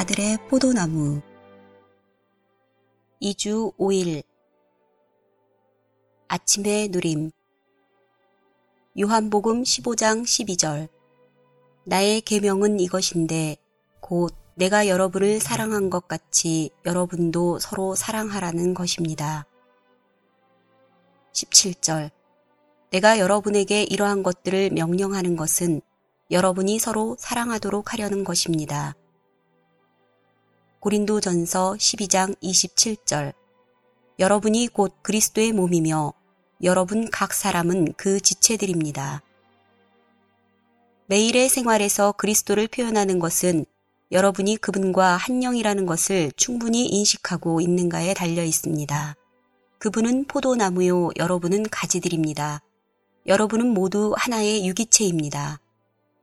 아들의 포도나무. 2주 5일. 아침의 누림. 요한복음 15장 12절. 나의 계명은 이것인데 곧 내가 여러분을 사랑한 것 같이 여러분도 서로 사랑하라는 것입니다. 17절. 내가 여러분에게 이러한 것들을 명령하는 것은 여러분이 서로 사랑하도록 하려는 것입니다. 고린도 전서 12장 27절 여러분이 곧 그리스도의 몸이며 여러분 각 사람은 그 지체들입니다. 매일의 생활에서 그리스도를 표현하는 것은 여러분이 그분과 한 영이라는 것을 충분히 인식하고 있는가에 달려 있습니다. 그분은 포도나무요, 여러분은 가지들입니다. 여러분은 모두 하나의 유기체입니다.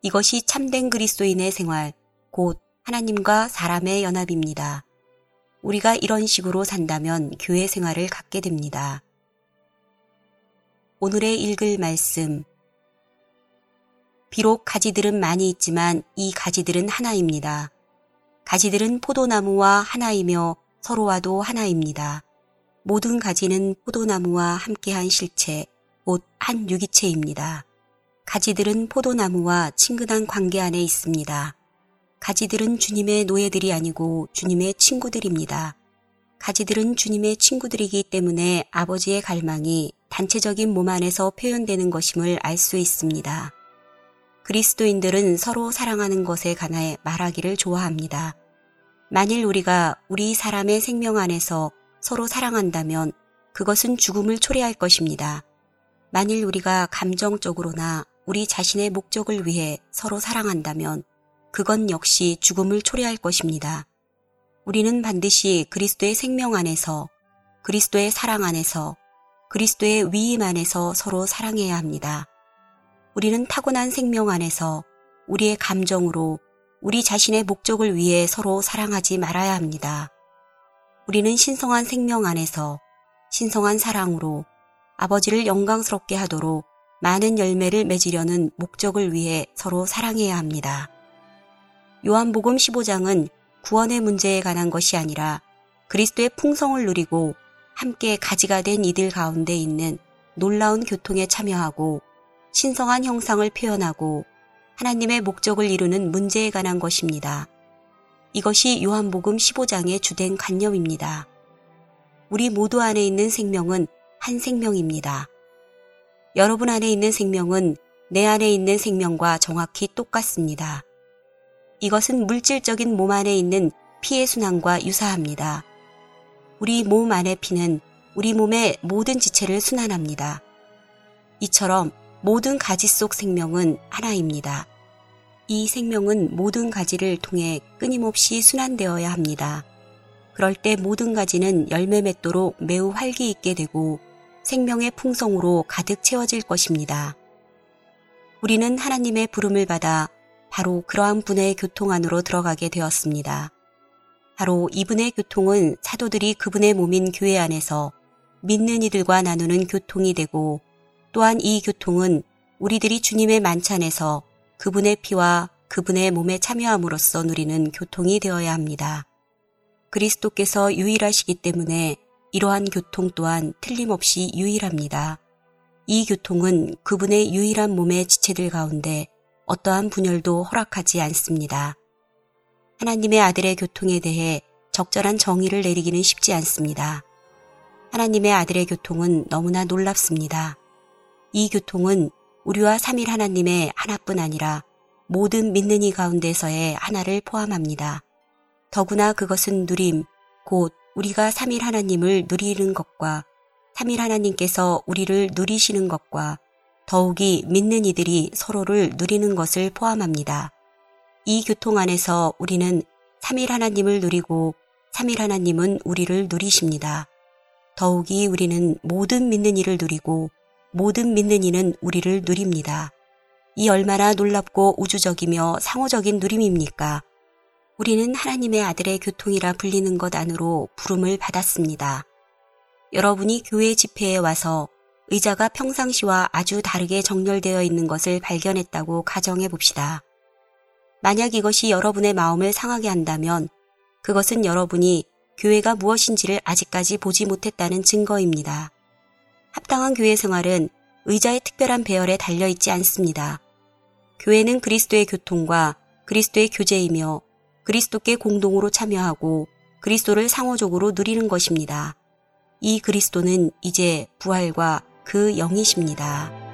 이것이 참된 그리스도인의 생활, 곧 하나님과 사람의 연합입니다. 우리가 이런 식으로 산다면 교회 생활을 갖게 됩니다. 오늘의 읽을 말씀. 비록 가지들은 많이 있지만 이 가지들은 하나입니다. 가지들은 포도나무와 하나이며 서로와도 하나입니다. 모든 가지는 포도나무와 함께한 실체, 곧 한 유기체입니다. 가지들은 포도나무와 친근한 관계 안에 있습니다. 가지들은 주님의 노예들이 아니고 주님의 친구들입니다. 가지들은 주님의 친구들이기 때문에 아버지의 갈망이 단체적인 몸 안에서 표현되는 것임을 알 수 있습니다. 그리스도인들은 서로 사랑하는 것에 관해 말하기를 좋아합니다. 만일 우리가 우리 사람의 생명 안에서 서로 사랑한다면 그것은 죽음을 초래할 것입니다. 만일 우리가 감정적으로나 우리 자신의 목적을 위해 서로 사랑한다면 그건 역시 죽음을 초래할 것입니다. 우리는 반드시 그리스도의 생명 안에서 그리스도의 사랑 안에서 그리스도의 위임 안에서 서로 사랑해야 합니다. 우리는 타고난 생명 안에서 우리의 감정으로 우리 자신의 목적을 위해 서로 사랑하지 말아야 합니다. 우리는 신성한 생명 안에서 신성한 사랑으로 아버지를 영광스럽게 하도록 많은 열매를 맺으려는 목적을 위해 서로 사랑해야 합니다. 요한복음 15장은 구원의 문제에 관한 것이 아니라 그리스도의 풍성을 누리고 함께 가지가 된 이들 가운데 있는 놀라운 교통에 참여하고 신성한 형상을 표현하고 하나님의 목적을 이루는 문제에 관한 것입니다. 이것이 요한복음 15장의 주된 관념입니다. 우리 모두 안에 있는 생명은 한 생명입니다. 여러분 안에 있는 생명은 내 안에 있는 생명과 정확히 똑같습니다. 이것은 물질적인 몸 안에 있는 피의 순환과 유사합니다. 우리 몸 안의 피는 우리 몸의 모든 지체를 순환합니다. 이처럼 모든 가지 속 생명은 하나입니다. 이 생명은 모든 가지를 통해 끊임없이 순환되어야 합니다. 그럴 때 모든 가지는 열매 맺도록 매우 활기 있게 되고 생명의 풍성으로 가득 채워질 것입니다. 우리는 하나님의 부름을 받아 바로 그러한 분의 교통 안으로 들어가게 되었습니다. 바로 이분의 교통은 사도들이 그분의 몸인 교회 안에서 믿는 이들과 나누는 교통이 되고 또한 이 교통은 우리들이 주님의 만찬에서 그분의 피와 그분의 몸에 참여함으로써 누리는 교통이 되어야 합니다. 그리스도께서 유일하시기 때문에 이러한 교통 또한 틀림없이 유일합니다. 이 교통은 그분의 유일한 몸의 지체들 가운데 어떠한 분열도 허락하지 않습니다. 하나님의 아들의 교통에 대해 적절한 정의를 내리기는 쉽지 않습니다. 하나님의 아들의 교통은 너무나 놀랍습니다. 이 교통은 우리와 삼일 하나님의 하나뿐 아니라 모든 믿는 이 가운데서의 하나를 포함합니다. 더구나 그것은 누림, 곧 우리가 삼일 하나님을 누리는 것과 삼일 하나님께서 우리를 누리시는 것과 더욱이 믿는 이들이 서로를 누리는 것을 포함합니다. 이 교통 안에서 우리는 3일 하나님을 누리고 3일 하나님은 우리를 누리십니다. 더욱이 우리는 모든 믿는 이를 누리고 모든 믿는 이는 우리를 누립니다. 이 얼마나 놀랍고 우주적이며 상호적인 누림입니까? 우리는 하나님의 아들의 교통이라 불리는 것 안으로 부름을 받았습니다. 여러분이 교회 집회에 와서 의자가 평상시와 아주 다르게 정렬되어 있는 것을 발견했다고 가정해 봅시다. 만약 이것이 여러분의 마음을 상하게 한다면 그것은 여러분이 교회가 무엇인지를 아직까지 보지 못했다는 증거입니다. 합당한 교회 생활은 의자의 특별한 배열에 달려있지 않습니다. 교회는 그리스도의 교통과 그리스도의 교제이며 그리스도께 공동으로 참여하고 그리스도를 상호적으로 누리는 것입니다. 이 그리스도는 이제 부활과 그 영이십니다.